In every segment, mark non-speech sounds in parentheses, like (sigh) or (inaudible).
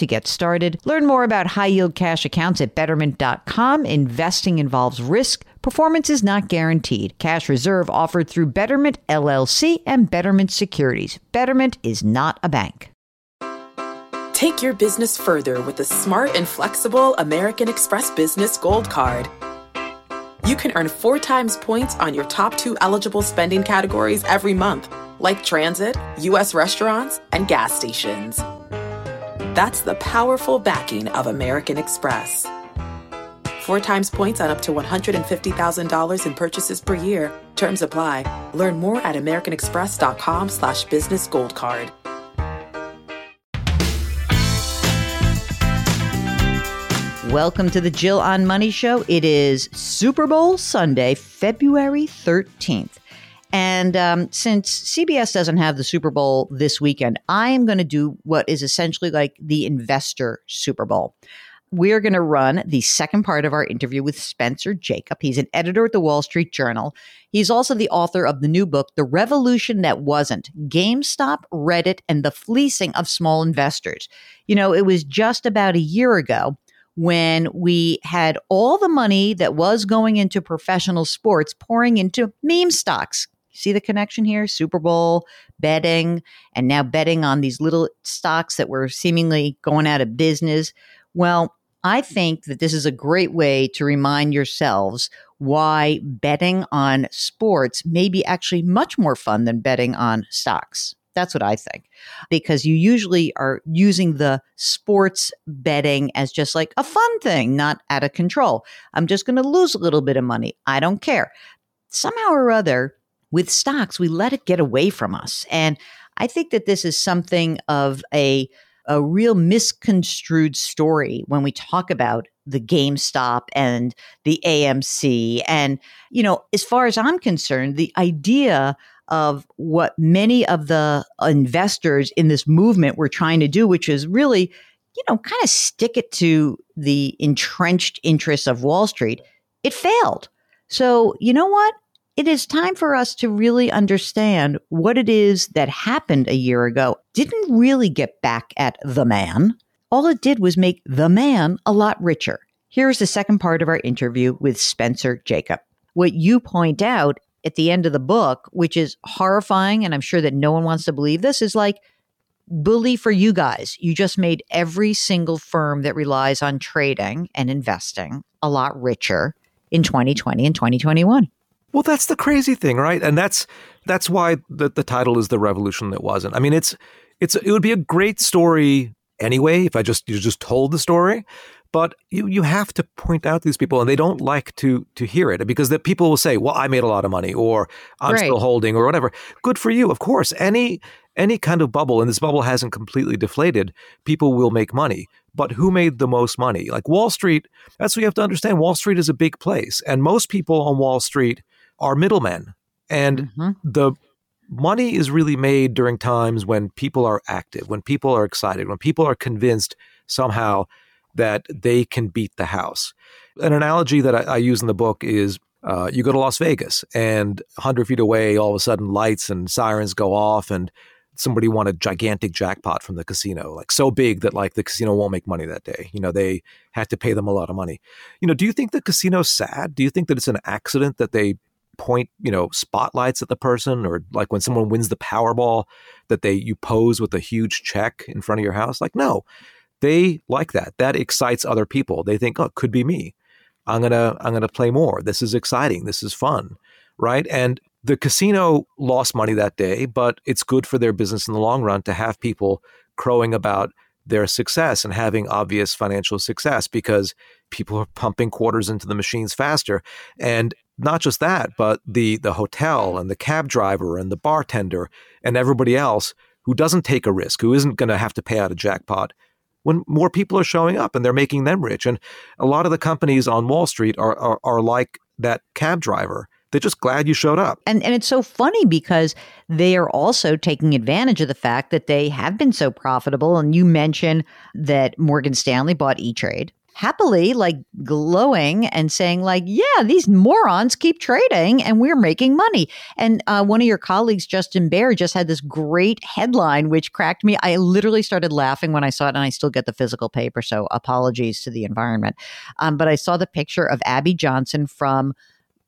to get started. Learn more about high yield cash accounts at betterment.com. Investing involves risk. Performance is not guaranteed. Cash reserve offered through Betterment LLC and Betterment Securities. Betterment is not a bank. Take your business further with the smart and flexible American Express Business Gold Card. You can earn four times points on your top two eligible spending categories every month, like transit, U.S. restaurants, and gas stations. That's the powerful backing of American Express. Four times points on up to $150,000 in purchases per year. Terms apply. Learn more at americanexpress.com slash business gold card. Welcome to the Jill on Money Show. It is Super Bowl Sunday, February 13th. And um, since CBS doesn't have the Super Bowl this weekend, I am going to do what is essentially like the investor Super Bowl. We're going to run the second part of our interview with Spencer Jakab. He's an editor at the Wall Street Journal. He's also the author of the new book, The Revolution That Wasn't GameStop, Reddit, and the Fleecing of Small Investors. You know, it was just about a year ago when we had all the money that was going into professional sports pouring into meme stocks, See the connection here? Super Bowl, betting, and now betting on these little stocks that were seemingly going out of business. Well, I think that this is a great way to remind yourselves why betting on sports may be actually much more fun than betting on stocks. That's what I think. Because you usually are using the sports betting as just like a fun thing, not out of control. I'm just going to lose a little bit of money. I don't care. Somehow or other, with stocks, we let it get away from us. And I think that this is something of a a real misconstrued story when we talk about the GameStop and the AMC. And, you know, as far as I'm concerned, the idea of what many of the investors in this movement were trying to do, which is really, you know, kind of stick it to the entrenched interests of Wall Street, it failed. So, you know what? It is time for us to really understand what it is that happened a year ago. Didn't really get back at the man. All it did was make the man a lot richer. Here's the second part of our interview with Spencer Jakab. What you point out at the end of the book, which is horrifying, and I'm sure that no one wants to believe this, is like, bully for you guys. You just made every single firm that relies on trading and investing a lot richer in 2020 and 2021. Well, that's the crazy thing, right? And that's that's why the, the title is the revolution that wasn't. I mean, it's it's it would be a great story anyway if I just you just told the story, but you you have to point out these people, and they don't like to to hear it because the people will say, "Well, I made a lot of money," or "I'm right. still holding," or whatever. Good for you, of course. Any any kind of bubble, and this bubble hasn't completely deflated, people will make money. But who made the most money? Like Wall Street, that's what you have to understand. Wall Street is a big place, and most people on Wall Street are middlemen. And mm-hmm. the money is really made during times when people are active, when people are excited, when people are convinced somehow that they can beat the house. An analogy that I, I use in the book is uh, you go to Las Vegas and 100 feet away, all of a sudden lights and sirens go off and somebody won a gigantic jackpot from the casino, like so big that like the casino won't make money that day. You know, they had to pay them a lot of money. You know, do you think the casino's sad? Do you think that it's an accident that they point, you know, spotlights at the person or like when someone wins the Powerball that they you pose with a huge check in front of your house? Like no. They like that. That excites other people. They think, "Oh, it could be me. I'm to I'm to play more. This is exciting. This is fun." Right? And the casino lost money that day, but it's good for their business in the long run to have people crowing about their success and having obvious financial success because people are pumping quarters into the machines faster. And not just that, but the the hotel and the cab driver and the bartender and everybody else who doesn't take a risk, who isn't going to have to pay out a jackpot when more people are showing up and they're making them rich. And a lot of the companies on Wall Street are, are, are like that cab driver they're just glad you showed up. And and it's so funny because they are also taking advantage of the fact that they have been so profitable. And you mentioned that Morgan Stanley bought E Trade. Happily, like glowing and saying, like, yeah, these morons keep trading and we're making money. And uh, one of your colleagues, Justin Baer, just had this great headline which cracked me. I literally started laughing when I saw it, and I still get the physical paper. So apologies to the environment. Um, but I saw the picture of Abby Johnson from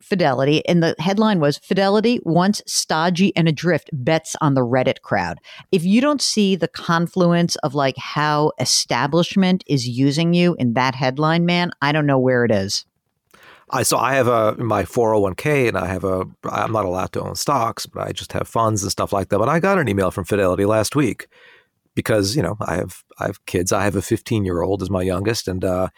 Fidelity, and the headline was Fidelity once stodgy and adrift bets on the Reddit crowd. If you don't see the confluence of like how establishment is using you in that headline, man, I don't know where it is. I so I have a my 401k and I have a I'm not allowed to own stocks, but I just have funds and stuff like that. But I got an email from Fidelity last week because, you know, I have I have kids. I have a 15 year old as my youngest and uh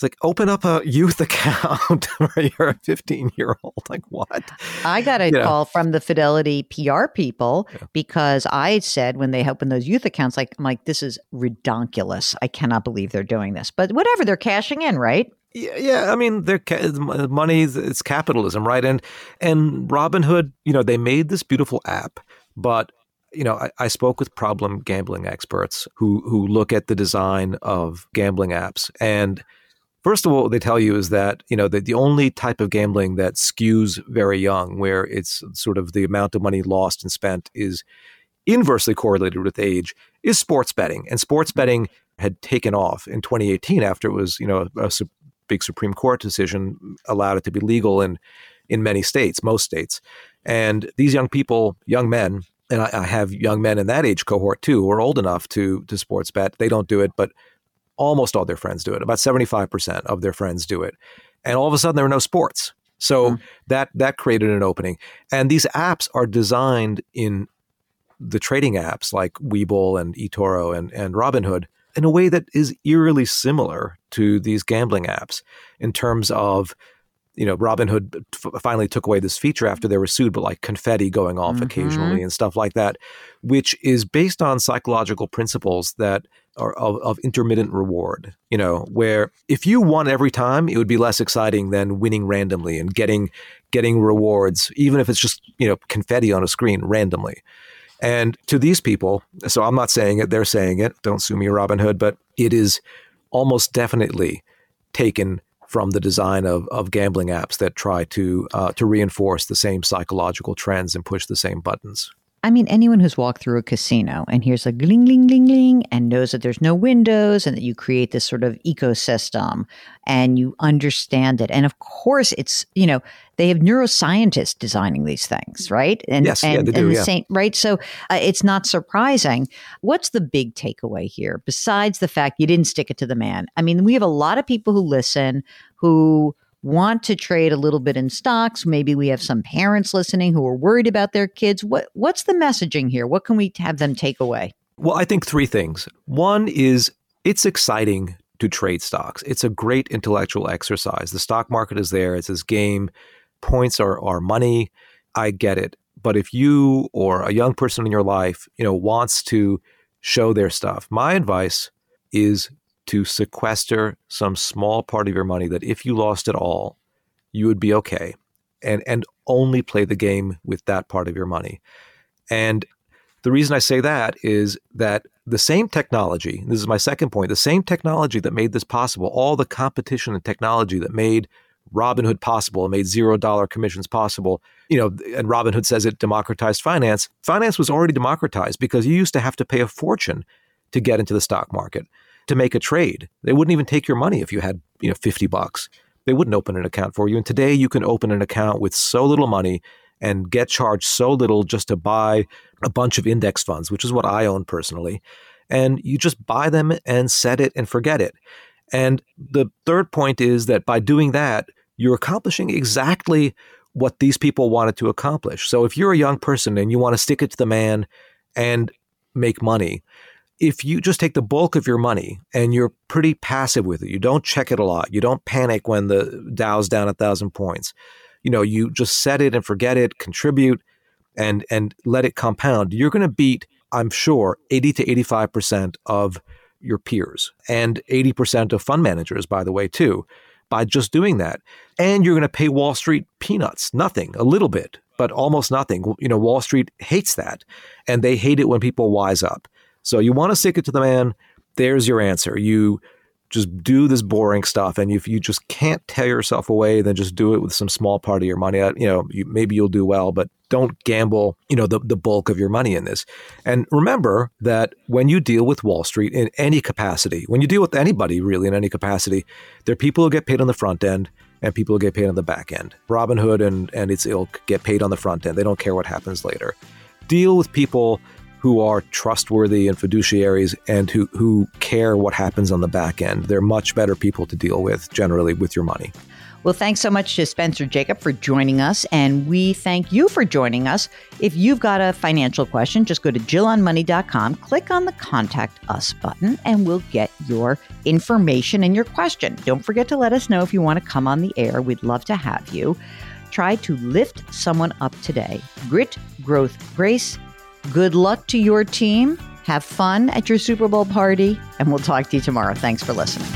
it's like open up a youth (laughs) account (laughs) where you're a 15 year old. Like what? I got a you call know. from the Fidelity PR people yeah. because I said when they open those youth accounts, like I'm like, this is redonkulous. I cannot believe they're doing this. But whatever, they're cashing in, right? Yeah, yeah. I mean, they're ca- money. It's capitalism, right? And and Robinhood, you know, they made this beautiful app, but you know, I, I, spoke with problem gambling experts who who look at the design of gambling apps, and First of all, what they tell you is that you know the, the only type of gambling that skews very young, where it's sort of the amount of money lost and spent is inversely correlated with age, is sports betting. And sports mm-hmm. betting had taken off in 2018 after it was you know a, a big Supreme Court decision allowed it to be legal in in many states, most states. And these young people, young men, and I, I have young men in that age cohort too, who are old enough to to sports bet. They don't do it, but almost all their friends do it. About 75% of their friends do it. And all of a sudden there are no sports. So mm. that that created an opening. And these apps are designed in the trading apps like Webull and eToro and, and Robinhood in a way that is eerily similar to these gambling apps in terms of you know, Robinhood f- finally took away this feature after they were sued, but like confetti going off mm-hmm. occasionally and stuff like that, which is based on psychological principles that are of, of, intermittent reward. You know, where if you won every time, it would be less exciting than winning randomly and getting getting rewards, even if it's just you know confetti on a screen randomly. And to these people, so I'm not saying it; they're saying it. Don't sue me, Robinhood, but it is almost definitely taken from the design of, of gambling apps that try to uh, to reinforce the same psychological trends and push the same buttons. I mean, anyone who's walked through a casino and hears a gling, gling, gling, gling, and knows that there's no windows and that you create this sort of ecosystem and you understand it. And of course, it's, you know, they have neuroscientists designing these things, right? And, yes, and, yeah, they do, and the yeah. same, right? So uh, it's not surprising. What's the big takeaway here besides the fact you didn't stick it to the man? I mean, we have a lot of people who listen who want to trade a little bit in stocks. Maybe we have some parents listening who are worried about their kids. What what's the messaging here? What can we have them take away? Well, I think three things. One is it's exciting to trade stocks. It's a great intellectual exercise. The stock market is there. It's this game. Points are, are money. I get it. But if you or a young person in your life, you know, wants to show their stuff, my advice is to sequester some small part of your money that if you lost it all, you would be okay. And and only play the game with that part of your money. And the reason I say that is that the same technology, this is my second point, the same technology that made this possible, all the competition and technology that made Robinhood possible and made zero dollar commissions possible, you know, and Robinhood says it democratized finance. Finance was already democratized because you used to have to pay a fortune to get into the stock market to make a trade. They wouldn't even take your money if you had, you know, 50 bucks. They wouldn't open an account for you. And today you can open an account with so little money and get charged so little just to buy a bunch of index funds, which is what I own personally. And you just buy them and set it and forget it. And the third point is that by doing that, you're accomplishing exactly what these people wanted to accomplish. So if you're a young person and you want to stick it to the man and make money, if you just take the bulk of your money and you're pretty passive with it, you don't check it a lot, you don't panic when the Dow's down a thousand points. You know, you just set it and forget it, contribute, and and let it compound. You're going to beat, I'm sure, 80 to 85 percent of your peers and 80 percent of fund managers, by the way, too, by just doing that. And you're going to pay Wall Street peanuts, nothing, a little bit, but almost nothing. You know, Wall Street hates that, and they hate it when people wise up. So you want to stick it to the man. There's your answer. You just do this boring stuff, and if you just can't tear yourself away, then just do it with some small part of your money. Uh, you know, you, maybe you'll do well, but don't gamble. You know, the the bulk of your money in this. And remember that when you deal with Wall Street in any capacity, when you deal with anybody really in any capacity, there are people who get paid on the front end and people who get paid on the back end. Robinhood and and its ilk get paid on the front end. They don't care what happens later. Deal with people who are trustworthy and fiduciaries and who, who care what happens on the back end. They're much better people to deal with generally with your money. Well, thanks so much to Spencer Jakab for joining us, and we thank you for joining us. If you've got a financial question, just go to JillOnMoney.com, click on the Contact Us button, and we'll get your information and your question. Don't forget to let us know if you want to come on the air. We'd love to have you. Try to lift someone up today. Grit, growth, grace. Good luck to your team. Have fun at your Super Bowl party, and we'll talk to you tomorrow. Thanks for listening.